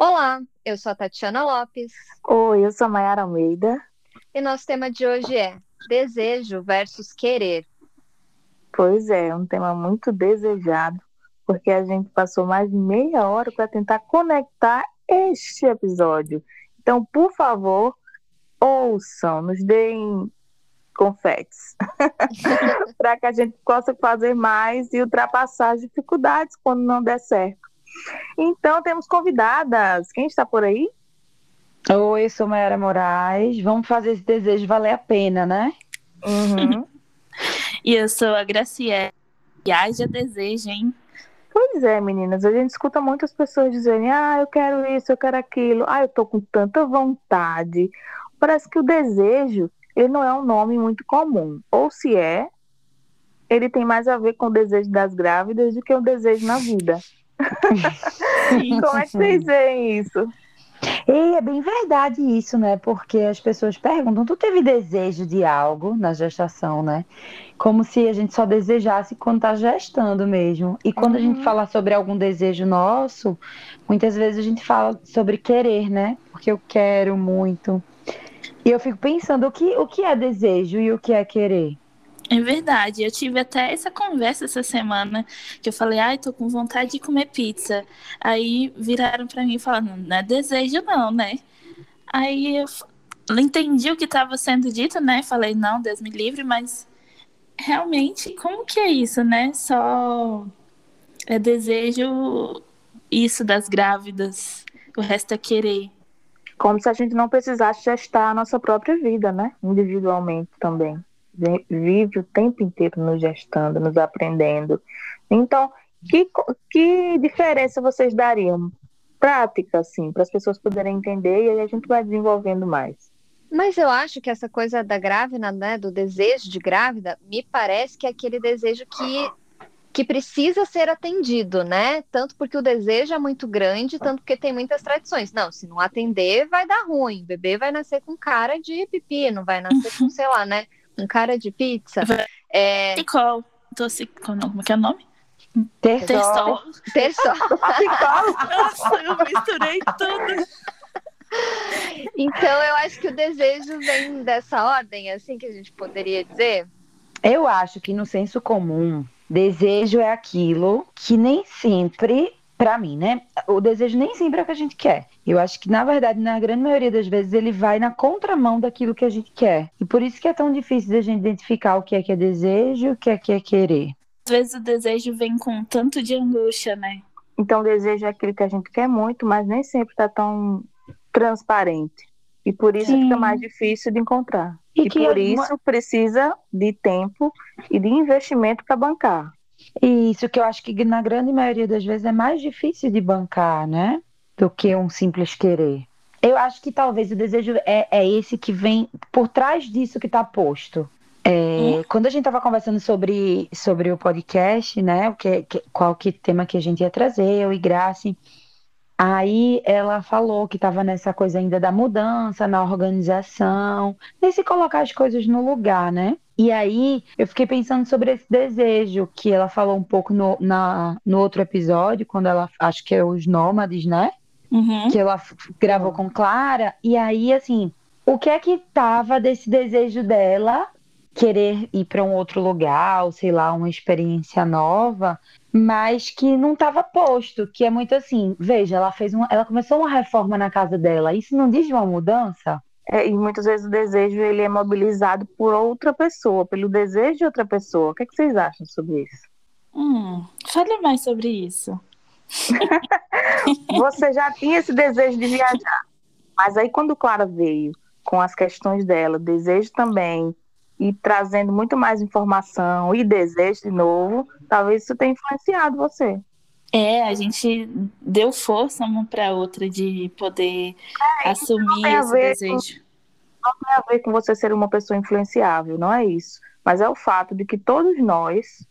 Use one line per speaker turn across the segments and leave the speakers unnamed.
Olá, eu sou a Tatiana Lopes.
Oi, eu sou a Mayara Almeida.
E nosso tema de hoje é desejo versus querer.
Pois é, um tema muito desejado, porque a gente passou mais de meia hora para tentar conectar este episódio. Então, por favor, ouçam, nos deem confetes, para que a gente possa fazer mais e ultrapassar as dificuldades quando não der certo. Então, temos convidadas. Quem está por aí?
Oi, eu sou Mayara Moraes. Vamos fazer esse desejo valer a pena, né?
Uhum. e eu sou a Graciela. E haja desejo, hein?
Pois é, meninas. A gente escuta muitas pessoas dizerem: ah, eu quero isso, eu quero aquilo. Ah, eu tô com tanta vontade. Parece que o desejo, ele não é um nome muito comum. Ou se é, ele tem mais a ver com o desejo das grávidas do que o desejo na vida. Sim, Como é que vocês veem isso?
E é bem verdade isso, né? Porque as pessoas perguntam: tu teve desejo de algo na gestação, né? Como se a gente só desejasse quando tá gestando mesmo. E quando uhum. a gente uhum. fala sobre algum desejo nosso, muitas vezes a gente fala sobre querer, né? Porque eu quero muito. E eu fico pensando o que, o que é desejo e o que é querer.
É verdade. Eu tive até essa conversa essa semana que eu falei, ai, tô com vontade de comer pizza. Aí viraram para mim falaram, não é desejo não, né? Aí eu entendi o que estava sendo dito, né? Falei, não, Deus me livre, mas realmente, como que é isso, né? Só é desejo isso das grávidas, o resto é querer.
Como se a gente não precisasse gestar a nossa própria vida, né? Individualmente também vive o tempo inteiro nos gestando, nos aprendendo. Então, que, que diferença vocês dariam? Prática, assim, para as pessoas poderem entender e aí a gente vai desenvolvendo mais.
Mas eu acho que essa coisa da grávida, né, do desejo de grávida, me parece que é aquele desejo que, que precisa ser atendido, né? Tanto porque o desejo é muito grande, tanto porque tem muitas tradições. Não, se não atender, vai dar ruim. O bebê vai nascer com cara de pipi, não vai nascer com, sei lá, né? Um cara de pizza.
É... Qual? Como que é o nome?
Terçol. Terçol.
Nossa, eu misturei tudo.
Então, eu acho que o desejo vem dessa ordem, assim que a gente poderia dizer.
Eu acho que no senso comum, desejo é aquilo que nem sempre para mim, né? O desejo nem sempre é o que a gente quer. Eu acho que, na verdade, na grande maioria das vezes, ele vai na contramão daquilo que a gente quer. E por isso que é tão difícil da gente identificar o que é que é desejo e o que é que é querer.
Às vezes o desejo vem com tanto de angústia, né?
Então, o desejo é aquilo que a gente quer muito, mas nem sempre está tão transparente. E por isso Sim. fica mais difícil de encontrar. E, e por isso precisa de tempo e de investimento para bancar.
Isso que eu acho que na grande maioria das vezes é mais difícil de bancar, né? Do que um simples querer. Eu acho que talvez o desejo é, é esse que vem por trás disso que está posto. É, hum. Quando a gente estava conversando sobre, sobre o podcast, né? O que, que, qual que tema que a gente ia trazer, eu e Grace. Aí ela falou que estava nessa coisa ainda da mudança, na organização, nesse colocar as coisas no lugar, né? E aí eu fiquei pensando sobre esse desejo que ela falou um pouco no, na, no outro episódio, quando ela acho que é os nômades, né? Uhum. Que ela gravou com Clara. E aí, assim, o que é que tava desse desejo dela querer ir para um outro lugar, ou sei lá, uma experiência nova, mas que não estava posto, que é muito assim, veja, ela fez uma, ela começou uma reforma na casa dela, isso não diz uma mudança?
É, e muitas vezes o desejo ele é mobilizado por outra pessoa, pelo desejo de outra pessoa. O que, é que vocês acham sobre isso?
Hum, fale mais sobre isso.
Você já tinha esse desejo de viajar, mas aí quando Clara veio com as questões dela, desejo também, e trazendo muito mais informação e desejo de novo, talvez isso tenha influenciado você.
É, a gente deu força uma para outra de poder é, assumir esse desejo.
Com, não tem a ver com você ser uma pessoa influenciável, não é isso. Mas é o fato de que todos nós,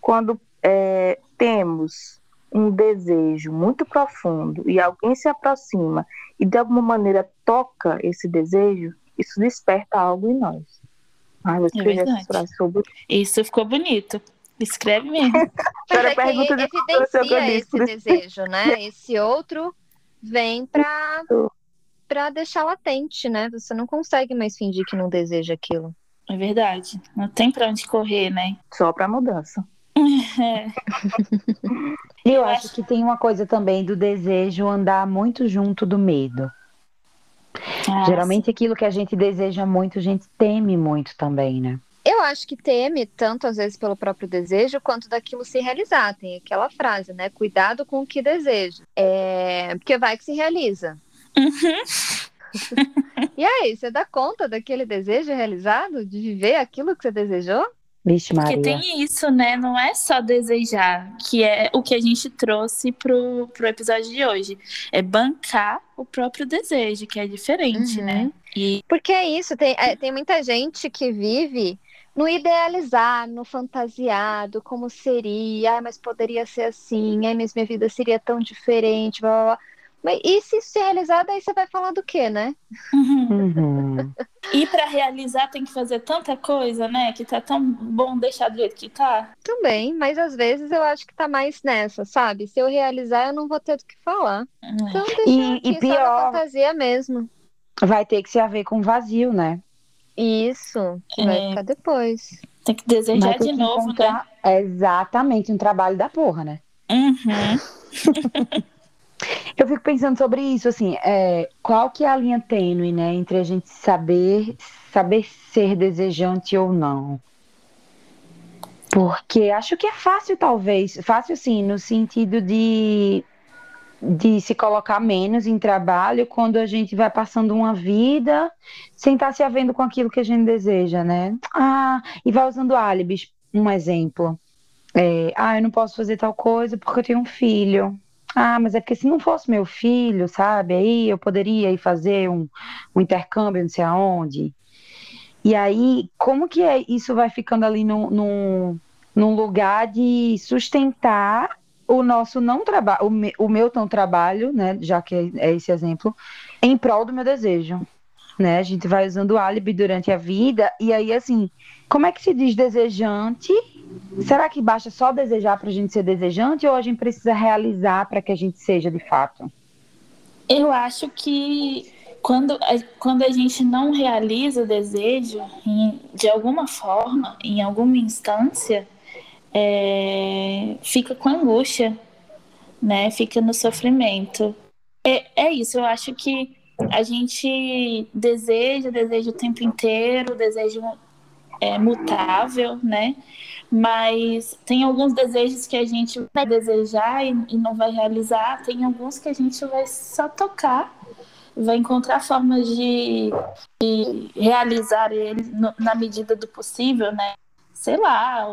quando é, temos um desejo muito profundo e alguém se aproxima e de alguma maneira toca esse desejo, isso desperta algo em nós.
Ah, é sobre. Isso ficou bonito. Escreve mesmo.
Mas é que evidencia esse desejo, né? Esse outro vem para para deixar latente, né? Você não consegue mais fingir que não deseja aquilo.
É verdade. Não tem para onde correr, né?
Só para mudança.
É.
Eu acho que tem uma coisa também do desejo andar muito junto do medo.
Ah,
Geralmente aquilo que a gente deseja muito, a gente teme muito também, né?
Eu acho que teme tanto às vezes pelo próprio desejo quanto daquilo se realizar. Tem aquela frase, né? Cuidado com o que deseja. É... Porque vai que se realiza. E aí, você dá conta daquele desejo realizado? De viver aquilo que você desejou?
Vixe,
Porque
Maria.
tem isso, né? Não é só desejar, que é o que a gente trouxe pro, pro episódio de hoje. É bancar o próprio desejo, que é diferente,
Uhum.
né? E
Porque é isso, tem, é, tem muita gente que vive no idealizar, no fantasiado, como seria, ai, mas poderia ser assim, ai, mas minha vida seria tão diferente, blá, blá, blá. Mas e se isso se realizar, daí você vai falar do quê, né?
Uhum.
E para realizar tem que fazer tanta coisa, né? Que tá tão bom deixar do jeito que tá.
Também, mas às vezes eu acho que tá mais nessa, sabe? Se eu realizar, eu não vou ter do que falar. Então deixa
E-
aqui
e
só
pior-
na fantasia mesmo.
Vai ter que se haver com vazio, né?
Isso, que vai
É.
ficar depois.
Tem que desejar
Vai
de
que
novo, né?
encontrar exatamente um trabalho da porra, né?
Uhum.
Eu fico pensando sobre isso, assim, é, qual que é a linha tênue, né, entre a gente saber, saber ser desejante ou não? Porque acho que é fácil, talvez, fácil sim, no sentido de, de se colocar menos em trabalho quando a gente vai passando uma vida sem estar se havendo com aquilo que a gente deseja, né? Ah, e vai usando álibis, um exemplo. É, ah, eu não posso fazer tal coisa porque eu tenho um filho. Ah, mas é porque se não fosse meu filho, sabe? Aí eu poderia ir fazer um, um intercâmbio, não sei aonde. E aí, como que é, isso vai ficando ali num, num lugar de sustentar o nosso não trabalho, o, me- o meu não trabalho, né? Já que é, é esse exemplo, em prol do meu desejo. Né? A gente vai usando álibi durante a vida, e aí, assim, como é que se diz desejante Será que basta só desejar para a gente ser desejante ou a gente precisa realizar para que a gente seja de fato?
Eu acho que quando a, quando a gente não realiza o desejo, de alguma forma, em alguma instância, é, fica com angústia, né? Fica no sofrimento. É, é isso, eu acho que a gente deseja, deseja o tempo inteiro, desejo é mutável, né? Mas tem alguns desejos que a gente vai desejar e, e não vai realizar, tem alguns que a gente vai só tocar, vai encontrar formas de, de realizar ele no- na medida do possível, né? Sei lá,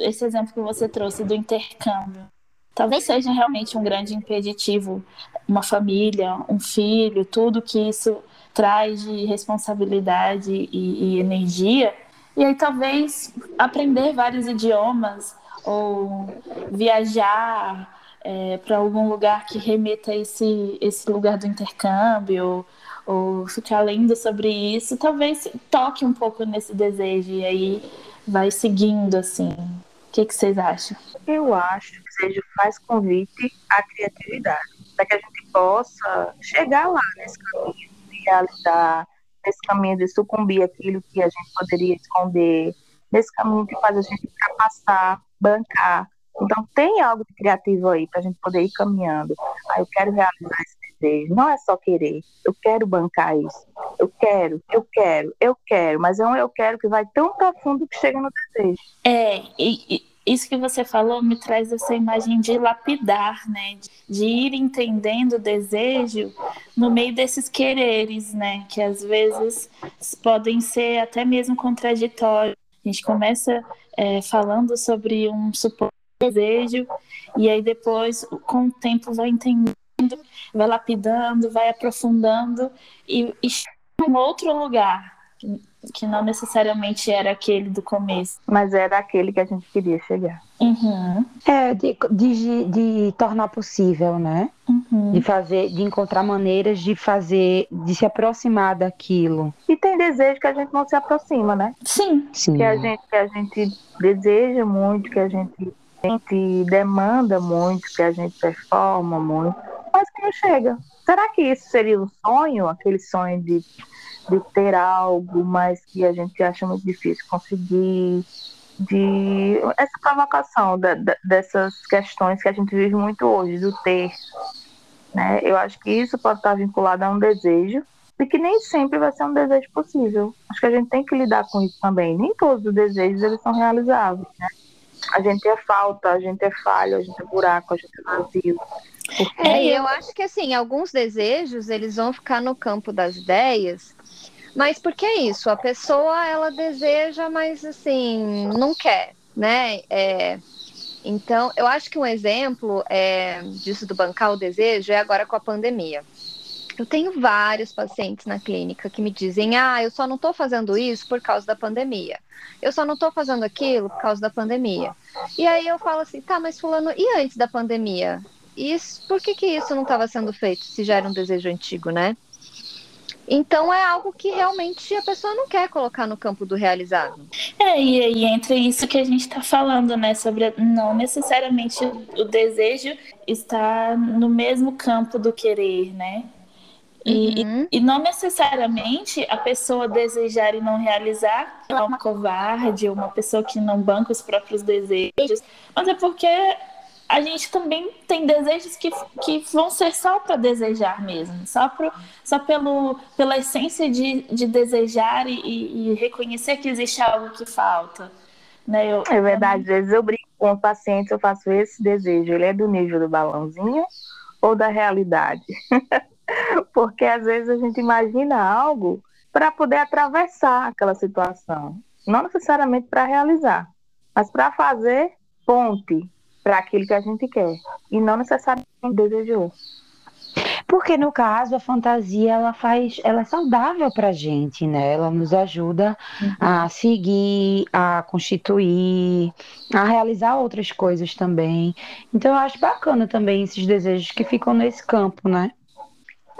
esse exemplo que você trouxe do intercâmbio. Talvez seja realmente um grande impeditivo, uma família, um filho, tudo que isso traz de responsabilidade e, e energia. E aí talvez aprender vários idiomas ou viajar para algum lugar que remeta a esse, esse lugar do intercâmbio ou ficar lendo sobre isso, talvez toque um pouco nesse desejo e aí vai seguindo assim. O que, que vocês acham?
Eu acho que desejo faz convite à criatividade, para que a gente possa chegar lá nesse caminho de realizar, nesse caminho de sucumbir aquilo que a gente poderia esconder, nesse caminho que faz a gente ultrapassar, bancar. Então tem algo de criativo aí para a gente poder ir caminhando. Ah, eu quero realizar esse desejo. Não é só querer. Eu quero bancar isso. Eu quero, eu quero, eu quero. Mas é um eu quero que vai tão profundo que chega no desejo.
É, e, e isso que você falou me traz essa imagem de lapidar, né? De ir entendendo o desejo no meio desses quereres, né? Que às vezes podem ser até mesmo contraditórios. A gente começa é, falando sobre um suposto desejo e aí depois, com o tempo, vai entendendo, vai lapidando, vai aprofundando e, e chega em outro lugar que, que não necessariamente era aquele do começo.
Mas era aquele que a gente queria chegar.
Uhum,
É, de, de, de tornar possível, né?
uhum.
De fazer, de encontrar maneiras de fazer, de se aproximar daquilo.
E tem desejo que a gente não se aproxima, né?
Sim,
Sim.
Que a gente, que a gente deseja muito, que a gente, a gente demanda muito, que a gente performa muito, mas que não chega. será que isso seria um sonho, aquele sonho de, de ter algo, mas que a gente acha muito difícil conseguir? De essa provocação da, da, dessas questões que a gente vive muito hoje, do ter. Né? Eu acho que isso pode estar vinculado a um desejo, e que nem sempre vai ser um desejo possível. Acho que a gente tem que lidar com isso também. Nem todos os desejos eles são realizáveis. Né? A gente é falta, a gente é falho, a gente é buraco, a gente é vazio.
É, eu acho que assim, alguns desejos eles vão ficar no campo das ideias, mas porque é isso, a pessoa ela deseja, mas assim, não quer, né? É, então, eu acho que um exemplo é, disso do bancar o desejo é agora com a pandemia. Eu tenho vários pacientes na clínica que me dizem: ah, eu só não estou fazendo isso por causa da pandemia. Eu só não estou fazendo aquilo por causa da pandemia. E aí eu falo assim: tá, mas Fulano, e antes da pandemia? Isso, por que, que isso não estava sendo feito se já era um desejo antigo, né? Então é algo que realmente a pessoa não quer colocar no campo do realizado.
É, e, e entre isso que a gente está falando, né? Sobre não necessariamente o desejo está no mesmo campo do querer, né? E, uhum. e, e, não necessariamente a pessoa desejar e não realizar é uma covarde, uma pessoa que não banca os próprios desejos, mas é porque a gente também tem desejos que, que vão ser só para desejar mesmo, só, pro, só pelo, pela essência de, de desejar e, e reconhecer que existe algo que falta. Né? Eu,
é verdade, às vezes eu brinco com os pacientes, eu faço esse desejo, ele é do nível do balãozinho ou da realidade? Porque às vezes a gente imagina algo para poder atravessar aquela situação, não necessariamente para realizar, mas para fazer ponte para aquilo que a gente quer e não necessariamente desejou.
Porque no caso a fantasia ela faz, ela é saudável para a gente, né? Ela nos ajuda uhum. a seguir, a constituir, a realizar outras coisas também. Então eu acho bacana também esses desejos que ficam nesse campo, né?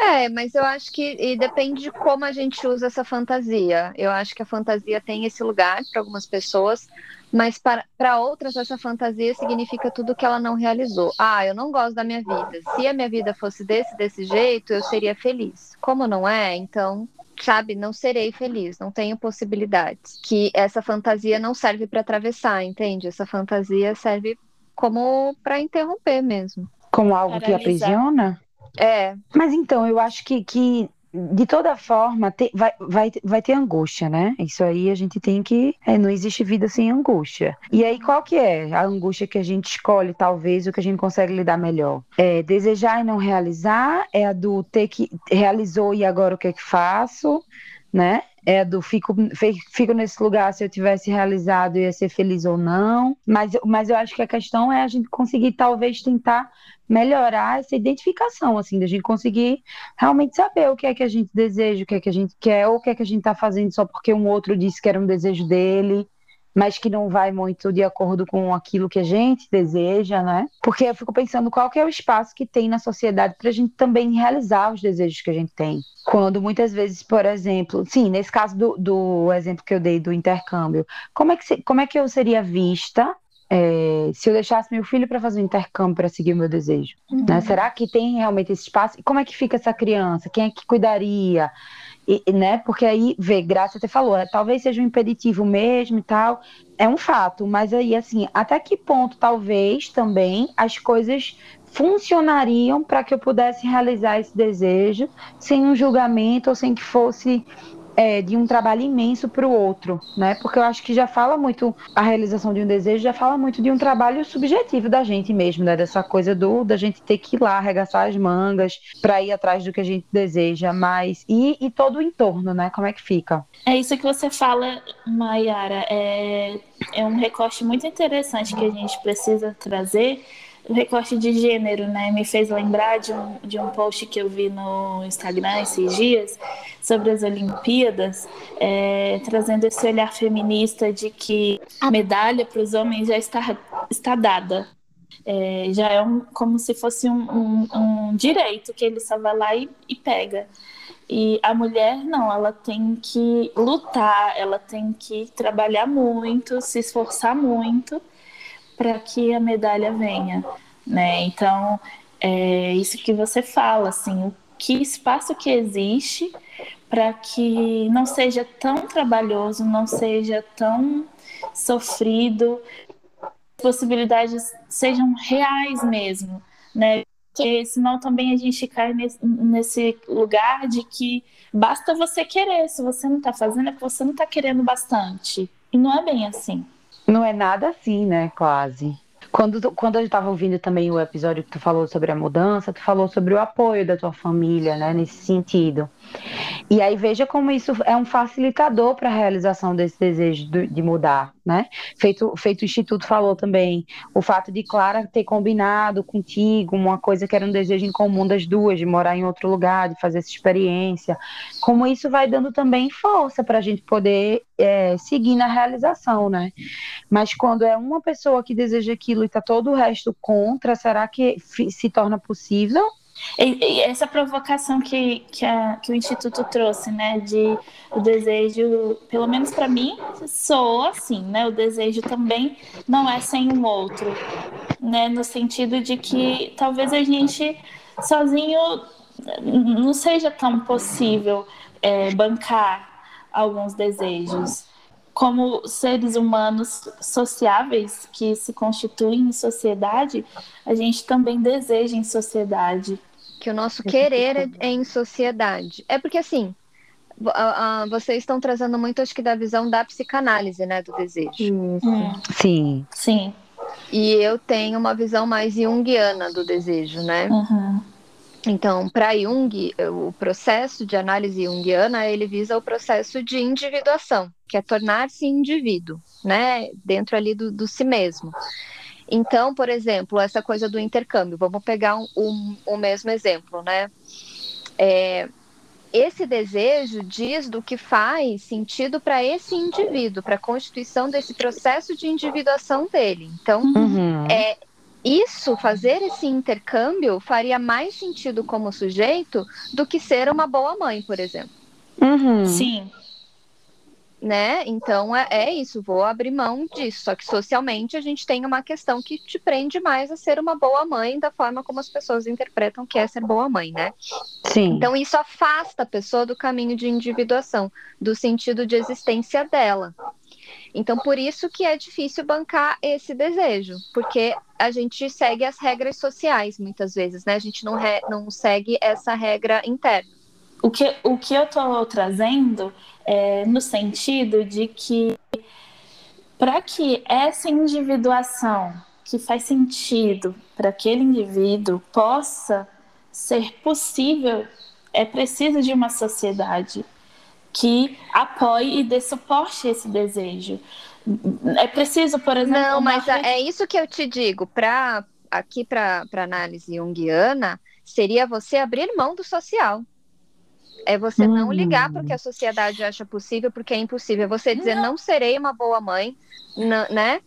É, mas eu acho que depende de como a gente usa essa fantasia. Eu acho que a fantasia tem esse lugar para algumas pessoas, mas para outras essa fantasia significa tudo que ela não realizou. Ah, eu não gosto da minha vida. Se a minha vida fosse desse desse jeito, eu seria feliz. Como não é, então, sabe, não serei feliz, não tenho possibilidades. Que essa fantasia não serve para atravessar, entende? Essa fantasia serve como para interromper mesmo.
Como algo Paralisar. que aprisiona?
É.
Mas então, eu acho que, que de toda forma, te, vai, vai, vai ter angústia, né? Isso aí a gente tem que. É, não existe vida sem angústia. E aí, qual que é a angústia que a gente escolhe, talvez, o que a gente consegue lidar melhor? É desejar e não realizar? É a do ter que. Realizou e agora o que é que faço? Né? é do fico, fico nesse lugar se eu tivesse realizado ia ser feliz ou não. Mas, mas eu acho que a questão é a gente conseguir talvez tentar melhorar essa identificação, assim, da gente conseguir realmente saber o que é que a gente deseja, o que é que a gente quer, ou o que é que a gente está fazendo só porque um outro disse que era um desejo dele mas que não vai muito de acordo com aquilo que a gente deseja, né? Porque eu fico pensando qual que é o espaço que tem na sociedade para a gente também realizar os desejos que a gente tem. Quando muitas vezes, por exemplo, sim, nesse caso do, do exemplo que eu dei do intercâmbio, como é que, como é que eu seria vista é, se eu deixasse meu filho para fazer um intercâmbio para seguir o meu desejo? Uhum. Né? Será que tem realmente esse espaço? E como é que fica essa criança? Quem é que cuidaria? E, né? Porque aí, vê, Graça até falou, é, talvez seja um impeditivo mesmo e tal, é um fato, mas aí, assim, até que ponto talvez também as coisas funcionariam para que eu pudesse realizar esse desejo sem um julgamento ou sem que fosse é, de um trabalho imenso para o outro, né? Porque eu acho que já fala muito a realização de um desejo, já fala muito de um trabalho subjetivo da gente mesmo, né? Dessa coisa do da gente ter que ir lá arregaçar as mangas para ir atrás do que a gente deseja, mas e, e todo o entorno, né? Como é que fica?
É isso que você fala, Mayara. É, é um recorte muito interessante que a gente precisa trazer recorte de gênero, né? Me fez lembrar de um, de um post que eu vi no Instagram esses dias sobre as Olimpíadas, é, trazendo esse olhar feminista de que a medalha para os homens já está, está dada. É, já é um, como se fosse um, um, um, direito que ele só vai lá e, e pega. E a mulher, não, ela tem que lutar, ela tem que trabalhar muito, se esforçar muito para que a medalha venha, né? Então, é isso que você fala, assim, o que espaço que existe para que não seja tão trabalhoso, não seja tão sofrido, possibilidades sejam reais mesmo, né? Porque senão também a gente cai nesse lugar de que basta você querer, se você não está fazendo é porque você não está querendo bastante. E não é bem assim.
Não é nada assim, né? Quase. Quando, quando eu estava ouvindo também o episódio que tu falou sobre a mudança, tu falou sobre o apoio da tua família, né, nesse sentido. E aí veja como isso é um facilitador para a realização desse desejo de, mudar, né? Feito, feito o Instituto falou também, o fato de Clara ter combinado contigo uma coisa que era um desejo em comum das duas, de morar em outro lugar, de fazer essa experiência, como isso vai dando também força para a gente poder é, seguir na realização, né? Mas quando é uma pessoa que deseja aquilo e está todo o resto contra, será que se torna possível?
E, e essa provocação que, que, a, que, o Instituto trouxe, né, de o desejo, pelo menos para mim, sou assim, né, o desejo também não é sem um outro, né, no sentido de que talvez a gente sozinho não seja tão possível é, bancar alguns desejos. Como seres humanos sociáveis que se constituem em sociedade, a gente também deseja em sociedade.
Que o nosso querer é, é em sociedade. É porque assim, vocês estão trazendo muito, acho que, da visão da psicanálise, né, do desejo.
Hum. Sim.
Sim.
E eu tenho uma visão mais junguiana do desejo, né?
Uhum.
Então, para Jung, o processo de análise junguiana, ele visa o processo de individuação, que é tornar-se indivíduo, né, dentro ali do, do, si mesmo. Então, por exemplo, essa coisa do intercâmbio, vamos pegar um, um, o mesmo exemplo, né, é, esse desejo diz do que faz sentido para esse indivíduo, para a constituição desse processo de individuação dele. Então, uhum. é, isso, fazer esse intercâmbio, faria mais sentido como sujeito do que ser uma boa mãe, por exemplo.
Uhum.
Sim.
Né? Então é, é, isso, vou abrir mão disso. Só que socialmente a gente tem uma questão que te prende mais a ser uma boa mãe da forma como as pessoas interpretam que é ser boa mãe, né?
Sim.
Então isso afasta a pessoa do caminho de individuação, do sentido de existência dela. Então, por isso que é difícil bancar esse desejo, porque a gente segue as regras sociais muitas vezes, né? A gente não, re, não segue essa regra interna.
O que, o que eu estou trazendo é no sentido de que para que essa individuação que faz sentido para aquele indivíduo possa ser possível, é preciso de uma sociedade que apoie e dê suporte a esse desejo. É preciso, por exemplo.
Não, mas uma... é isso que eu te digo. Pra, aqui, para análise junguiana, seria você abrir mão do social. É você hum. não ligar para o que a sociedade acha possível, porque é impossível. É você dizer, não, não serei uma boa mãe, né?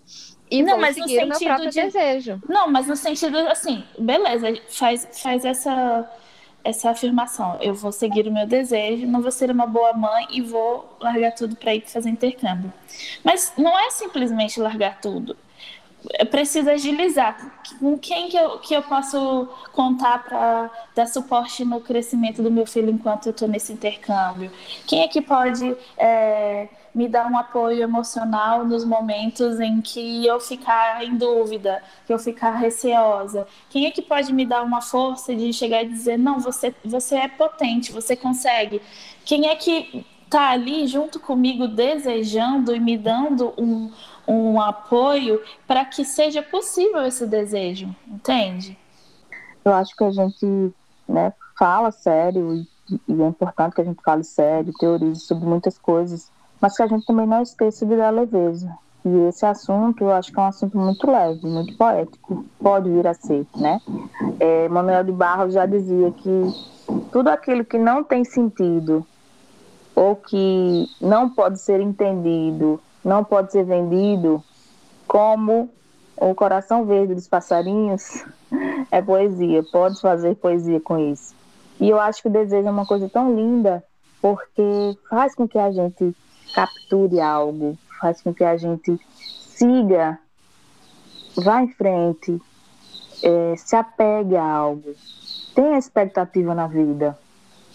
E não, mas seguir no sentido o meu próprio de... desejo.
Não, mas no sentido assim, beleza, faz, faz essa essa afirmação: eu vou seguir o meu desejo, não vou ser uma boa mãe e vou largar tudo para ir fazer intercâmbio. Mas não é simplesmente largar tudo. É preciso agilizar. Com quem que eu, que eu posso contar para dar suporte no crescimento do meu filho enquanto eu estou nesse intercâmbio? Quem é que pode. É me dar um apoio emocional nos momentos em que eu ficar em dúvida, que eu ficar receosa? Quem é que pode me dar uma força de chegar e dizer, não, você, você é potente, você consegue? Quem é que está ali junto comigo desejando e me dando um, um apoio para que seja possível esse desejo, entende?
Eu acho que a gente né, fala sério e, e é importante que a gente fale sério, teorize sobre muitas coisas, mas que a gente também não esqueça de dar leveza. E esse assunto, eu acho que é um assunto muito leve, muito poético, pode vir a ser, né? É, Manuel de Barros já dizia que tudo aquilo que não tem sentido ou que não pode ser entendido, não pode ser vendido, como o coração verde dos passarinhos, é poesia. Pode fazer poesia com isso. E eu acho que o desejo é uma coisa tão linda, porque faz com que a gente capture algo, faz com que a gente siga, vá em frente, é, se apegue a algo, tenha expectativa na vida.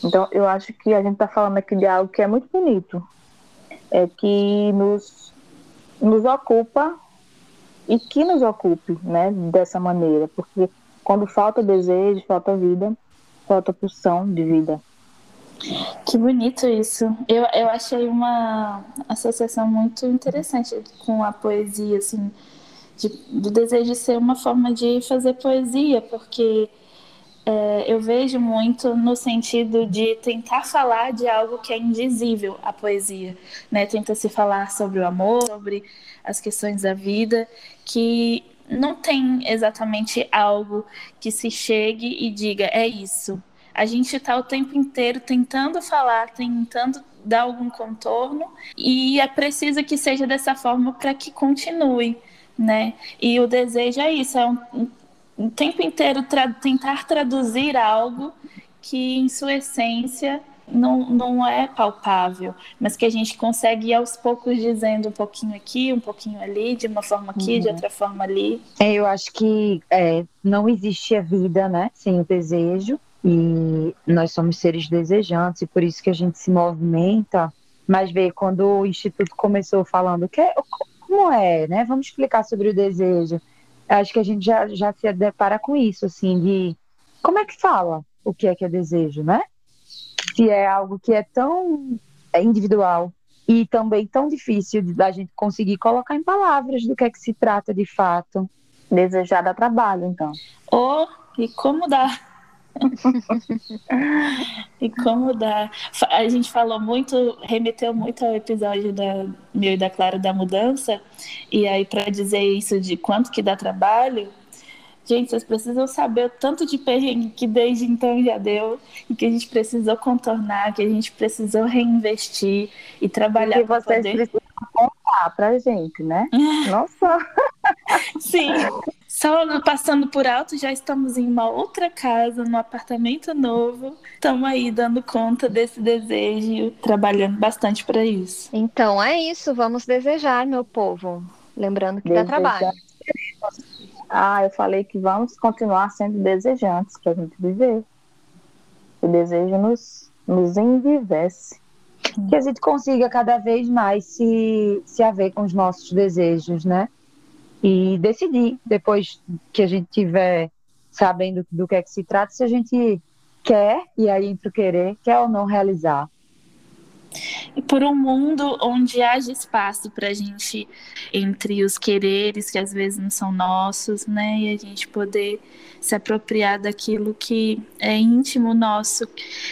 Então, eu acho que a gente está falando aqui de algo que é muito bonito, é que nos, nos ocupa e que nos ocupe, né, dessa maneira, porque quando falta desejo, falta vida, falta pulsão de vida.
Que bonito isso. Eu, eu achei uma associação muito interessante com a poesia, assim, de, do desejo de ser uma forma de fazer poesia, porque é, eu vejo muito no sentido de tentar falar de algo que é indizível, a poesia, né? Tenta se falar sobre o amor, sobre as questões da vida, que não tem exatamente algo que se chegue e diga é isso. A gente está o tempo inteiro tentando falar, tentando dar algum contorno e é preciso que seja dessa forma para que continue, né? E o desejo é isso, é um, o tempo inteiro tra tentar traduzir algo que, em sua essência, não, não é palpável, mas que a gente consegue ir aos poucos dizendo um pouquinho aqui, um pouquinho ali, de uma forma aqui, uhum. de outra forma ali.
É, eu acho que é, não existe a vida né, sem o desejo, e nós somos seres desejantes, e por isso que a gente se movimenta. Mas vê, quando o Instituto começou falando que é, como é, né? Vamos explicar sobre o desejo acho que a gente já, já se depara com isso, assim, de como é que fala o que é que é desejo, né? Se é algo que é tão individual e também tão difícil da gente conseguir colocar em palavras do que é que se trata de fato.
Desejar dá trabalho, então.
Oh, e como dá? e como dá? A gente falou muito, remeteu muito ao episódio da meu e da Clara da mudança, e aí para dizer isso de quanto que dá trabalho, gente, vocês precisam saber o tanto de perrengue que desde então já deu e que a gente precisou contornar, que a gente precisou reinvestir e trabalhar
para poder... precisam contar pra gente, né? Nossa!
Sim. Só passando por alto, já estamos em uma outra casa, num apartamento novo. Estamos aí dando conta desse desejo, trabalhando bastante para isso.
Então é isso, vamos desejar, meu povo. Lembrando que desejar. dá trabalho.
Ah, eu falei que vamos continuar sendo desejantes para a gente viver. O desejo nos, nos envivece.
Que a gente consiga cada vez mais se, se haver com os nossos desejos, né? E decidir, depois que a gente tiver sabendo do que é que se trata, se a gente quer, e aí entre o querer, quer ou não realizar.
E por um mundo onde haja espaço para a gente, entre os quereres que às vezes não são nossos, né? E a gente poder se apropriar daquilo que é íntimo nosso,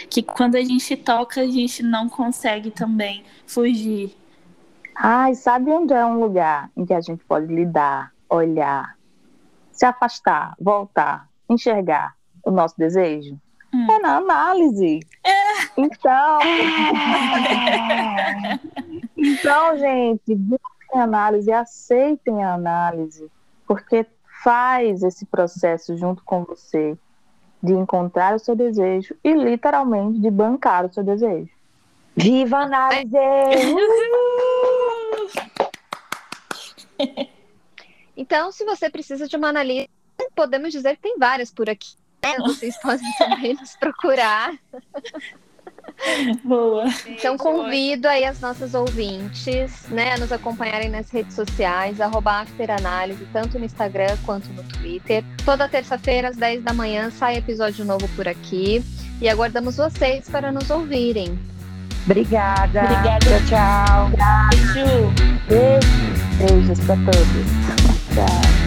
que quando a gente toca, a gente não consegue também fugir.
Ai, sabe onde é um lugar em que a gente pode lidar, olhar, se afastar, voltar, enxergar o nosso desejo? Hum. É na análise. É. Então, então, gente, busquem análise, aceitem a análise, porque faz esse processo junto com você de encontrar o seu desejo e literalmente de bancar o seu desejo.
Viva a análise!
então, se você precisa de uma analista, podemos dizer que tem várias por aqui. Né? Vocês podem também nos procurar.
Boa.
Então convido aí as nossas ouvintes, né, a nos acompanharem nas redes sociais, arroba Afteranálise, tanto no Instagram quanto no Twitter. Toda terça-feira, às 10 da manhã, sai episódio novo por aqui. E aguardamos vocês para nos ouvirem.
Obrigada.
Obrigada.
Tchau, tchau.
Beijo.
Beijo. Beijos para todos. Tchau.